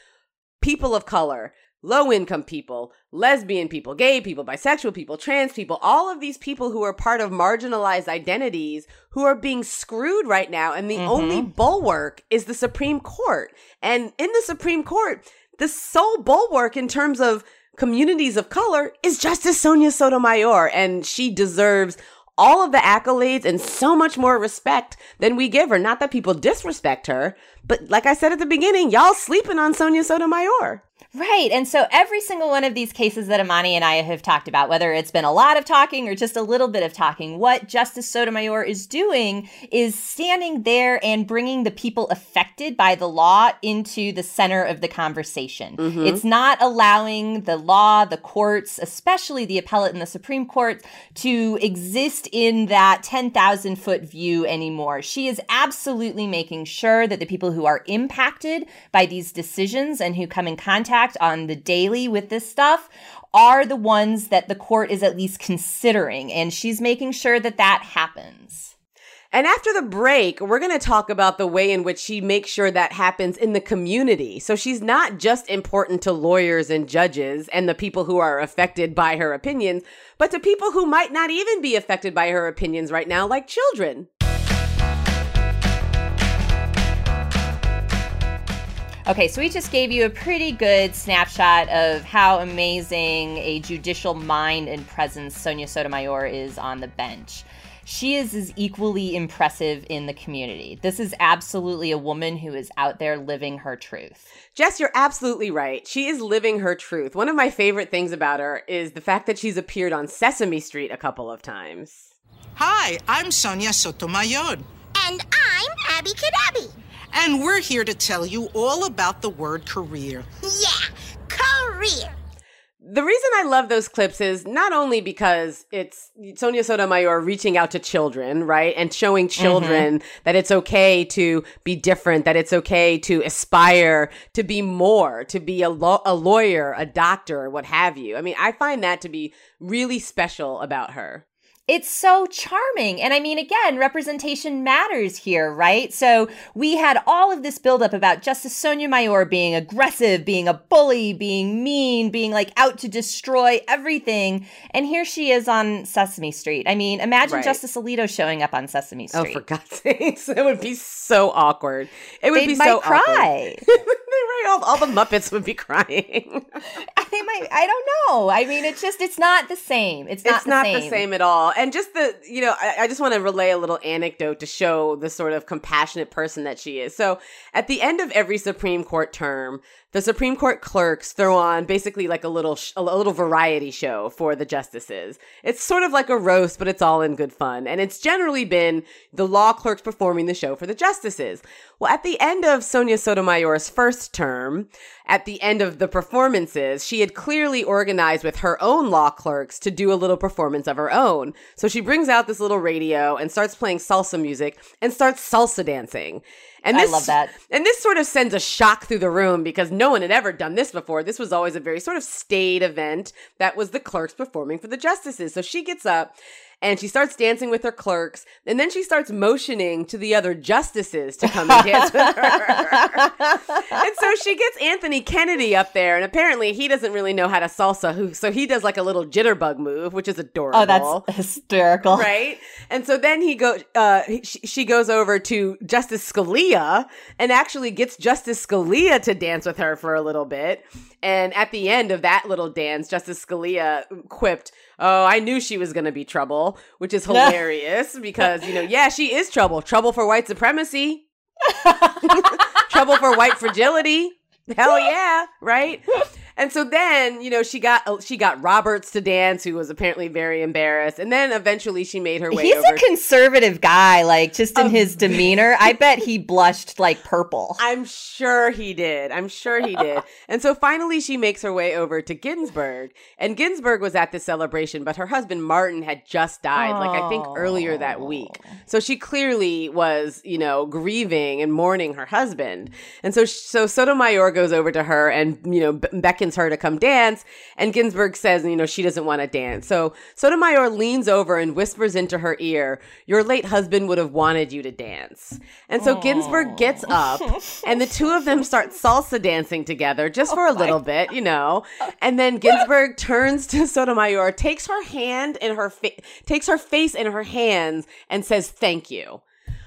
people of color, low income people, lesbian people, gay people, bisexual people, trans people, all of these people who are part of marginalized identities who are being screwed right now. And the mm-hmm. only bulwark is the Supreme Court. And in the Supreme Court, the sole bulwark in terms of communities of color is Justice Sonia Sotomayor, and she deserves all of the accolades and so much more respect than we give her. Not that people disrespect her, but like I said at the beginning, y'all sleeping on Sonia Sotomayor. Right. And so every single one of these cases that Imani and I have talked about, whether it's been a lot of talking or just a little bit of talking, what Justice Sotomayor is doing is standing there and bringing the people affected by the law into the center of the conversation. Mm-hmm. It's not allowing the law, the courts, especially the appellate and the Supreme Court, to exist in that 10,000 foot view anymore. She is absolutely making sure that the people who are impacted by these decisions and who come in contact contact on the daily with this stuff are the ones that the court is at least considering. And she's making sure that that happens. And after the break, we're going to talk about the way in which she makes sure that happens in the community. So she's not just important to lawyers and judges and the people who are affected by her opinions, but to people who might not even be affected by her opinions right now, like children. Okay, so we just gave you a pretty good snapshot of how amazing a judicial mind and presence Sonia Sotomayor is on the bench. She is as equally impressive in the community. This is absolutely a woman who is out there living her truth. Jess, you're absolutely right. She is living her truth. One of my favorite things about her is the fact that she's appeared on Sesame Street a couple of times. Hi, I'm Sonia Sotomayor. And I'm Abby Kadabi. And we're here to tell you all about the word career. Yeah, career. The reason I love those clips is not only because it's Sonia Sotomayor reaching out to children, right? And showing children mm-hmm. that it's okay to be different, that it's okay to aspire to be more, to be a, lo- a lawyer, a doctor, what have you. I mean, I find that to be really special about her it's so charming. And I mean, again, representation matters here, right? So we had all of this buildup about Justice Sonia Sotomayor being aggressive, being a bully, being mean, being like out to destroy everything. And here she is on Sesame Street. I mean, imagine right. Justice Alito showing up on Sesame oh, Street. Oh, for God's sakes. It would be so awkward. It would they be might so cry. all, all the Muppets would be crying. they might, I don't know. I mean, it's just, it's not the same. It's not, it's the, not same. the same at all and just the you know I, I just want to relay a little anecdote to show the sort of compassionate person that she is. So at the end of every supreme court term the Supreme Court clerks throw on basically like a little sh- a little variety show for the justices. It's sort of like a roast, but it's all in good fun, and it's generally been the law clerks performing the show for the justices. Well, at the end of Sonia Sotomayor's first term, at the end of the performances, she had clearly organized with her own law clerks to do a little performance of her own. So she brings out this little radio and starts playing salsa music and starts salsa dancing. And this, I love that. And this sort of sends a shock through the room because no one had ever done this before. This was always a very sort of staid event that was the clerks performing for the justices. So she gets up and she starts dancing with her clerks and then she starts motioning to the other justices to come and dance with her. And so she gets anthony kennedy up there and apparently he doesn't really know how to salsa so he does like a little jitterbug move which is adorable. Oh that's hysterical. Right? And so then he goes uh she, she goes over to justice scalia and actually gets justice scalia to dance with her for a little bit. And at the end of that little dance justice scalia quipped oh, I knew she was going to be trouble, which is hilarious because, you know, yeah, she is trouble. Trouble for white supremacy. trouble for white fragility. Hell yeah, right? And so then, you know, she got uh, she got Roberts to dance, who was apparently very embarrassed, and then eventually she made her way. He's a conservative guy, like just in his demeanor. I bet he blushed like purple. I'm sure he did. I'm sure he did. and so finally she makes her way over to Ginsburg. And Ginsburg was at this celebration, but her husband Martin had just died, like I think earlier that week. So she clearly was, you know, grieving and mourning her husband. And so so Sotomayor goes over to her and, you know, be- beckons her to come dance. And Ginsburg says, you know, she doesn't want to dance. So Sotomayor leans over and whispers into her ear, Your late husband would have wanted you to dance. And so Ginsburg gets up and the two of them start salsa dancing together just for a little bit, you know. And then Ginsburg turns to Sotomayor, takes her hand in her fa- takes her face in her hands and says, Thank you.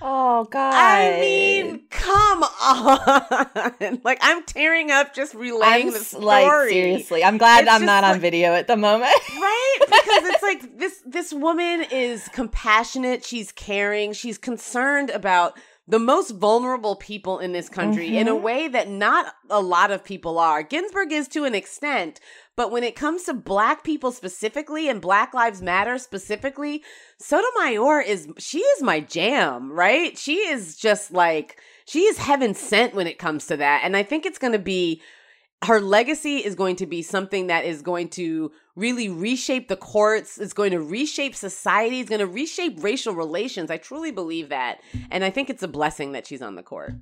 Oh God! I mean, come on. like I'm tearing up just relaying I'm the story. like seriously. I'm glad It's I'm not on video at the moment. right because it's like this this woman is compassionate she's caring she's concerned about the most vulnerable people in this country in a mm-hmm. way that not a lot of people are. Ginsburg is to an extent but when it comes to black people specifically and black lives matter specifically sotomayor is she is my jam right? She is just like she is heaven sent when it comes to that. And i think it's going to be her legacy is going to be something that is going to really reshape the courts it's going to reshape society it's going to reshape racial relations. I truly believe that and i think it's a blessing that she's on the court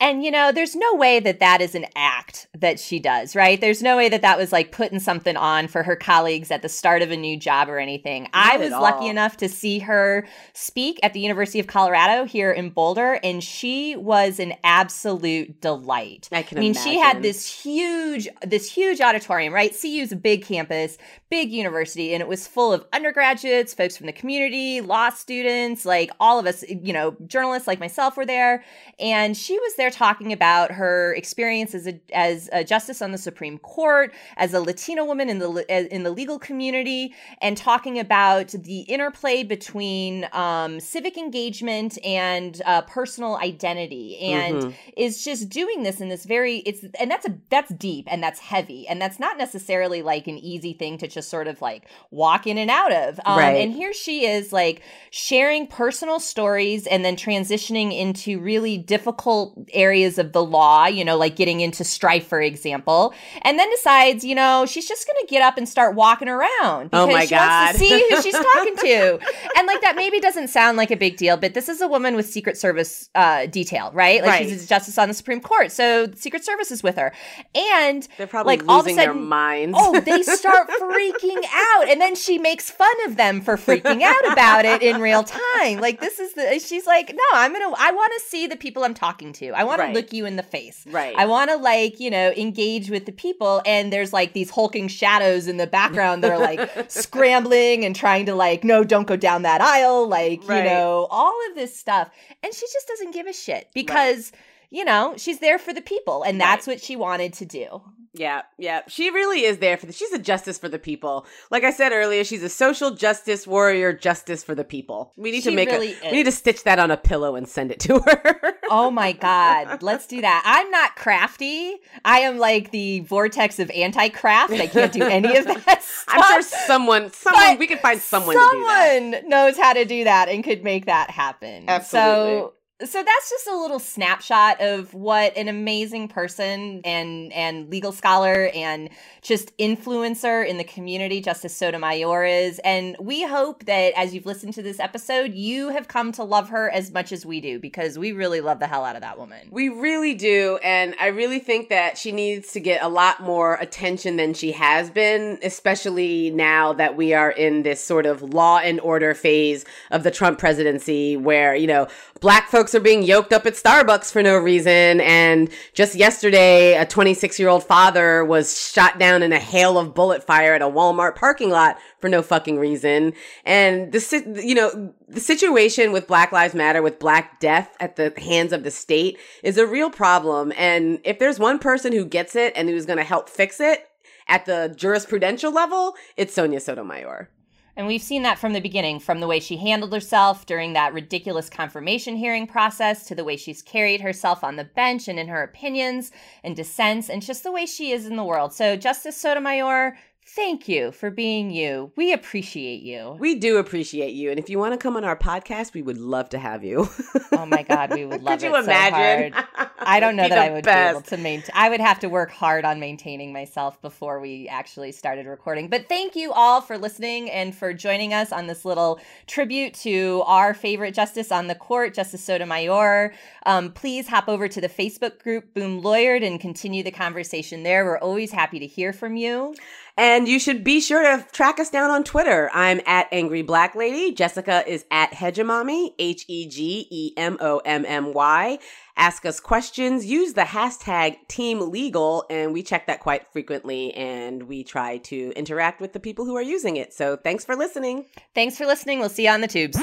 And you know, there's no way that that is an act that she does, right? There's no way that that was like putting something on for her colleagues at the start of a new job or anything. I was lucky enough to see her speak at the University of Colorado here in Boulder, and she was an absolute delight. I can I mean, she had this huge, this huge auditorium, right? CU's a big campus, big university, and it was full of undergraduates, folks from the community, law students, like all of us, you know, journalists like myself were there. And she was there talking about her experience as a as a justice on the Supreme Court, as a Latina woman in the in the legal community, and talking about the interplay between um, civic engagement and uh, personal identity, and is just doing this in this very it's and that's a that's deep and that's heavy and that's not necessarily like an easy thing to just sort of like walk in and out of. Um, Right. And here she is like sharing personal stories and then transitioning into really difficult areas of the law, you know, like getting into Strieff, for example, and then decides, you know, she's just going to get up and start walking around Oh because my she wants to God. see who she's talking to. and like that maybe doesn't sound like a big deal, but this is a woman with Secret Service uh, detail, right? Like Right. she's a justice on the Supreme Court, so Secret Service is with her, and they're probably like all of a losing their sudden, minds Oh, they start freaking out. And then she makes fun of them for freaking out about it in real time. Like this is the she's like, "No, I'm going to I want to see the people I'm talking to. I want Right. to look you in the face. Right. I want to like, you know, engage with the people and there's like these hulking shadows in the background that are like scrambling and trying to like, "No, don't go down that aisle." Like, Right. you know, all of this stuff. And she just doesn't give a shit because You know, she's there for the people, and that's what she wanted to do. Yeah, yeah. She really is there for the she's a justice for the people. Like I said earlier, she's a social justice warrior, justice for the people. We need She to make really a we need to stitch that on a pillow and send it to her. Oh my God, let's do that. I'm not crafty. I am like the vortex of anti craft. I can't do any of that stuff. I'm sure someone someone But we could find someone, to do that. Someone knows how to do that and could make that happen. Absolutely. So so that's just a little snapshot of what an amazing person and and legal scholar and just influencer in the community Justice Sotomayor is and we hope that as you've listened to this episode you have come to love her as much as we do because we really love the hell out of that woman. We really do. And I really think that she needs to get a lot more attention than she has been, especially now that we are in this sort of law and order phase of the Trump presidency where, you know, black folks are being yoked up at Starbucks for no reason. And just yesterday, a 26 year old father was shot down in a hail of bullet fire at a Walmart parking lot for no fucking reason. And the, you know, the situation with Black Lives Matter, with Black death at the hands of the state is a real problem. And if there's one person who gets it and who's going to help fix it at the jurisprudential level, it's Sonia Sotomayor. And we've seen that from the beginning, from the way she handled herself during that ridiculous confirmation hearing process to the way she's carried herself on the bench and in her opinions and dissents and just the way she is in the world. So, Justice Sotomayor, Thank you for being you. We appreciate you. We do appreciate you. And if you want to come on our podcast, we would love to have you. oh my God, we would love Could you it imagine? so hard. I don't know that I would best. be able to maintain. I would have to work hard on maintaining myself before we actually started recording. But thank you all for listening and for joining us on this little tribute to our favorite justice on the court, Justice Sotomayor. Um, please hop over to the Facebook group Boom Lawyered and continue the conversation there. We're always happy to hear from you. And you should be sure to track us down on Twitter. I'm at Angry Black Lady. Jessica is at Hegemommy, H E G E M O M M Y. Ask us questions. Use the hashtag Team Legal, and we check that quite frequently. And we try to interact with the people who are using it. So thanks for listening. Thanks for listening. We'll see you on the tubes.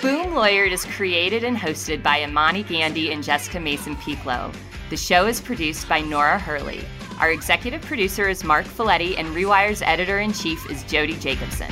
Boom Lawyered is created and hosted by Imani Gandy and Jessica Mason Pieklo. The show is produced by Nora Hurley. Our executive producer is Mark Folletti, and Rewire's editor in chief is Jodi Jacobson.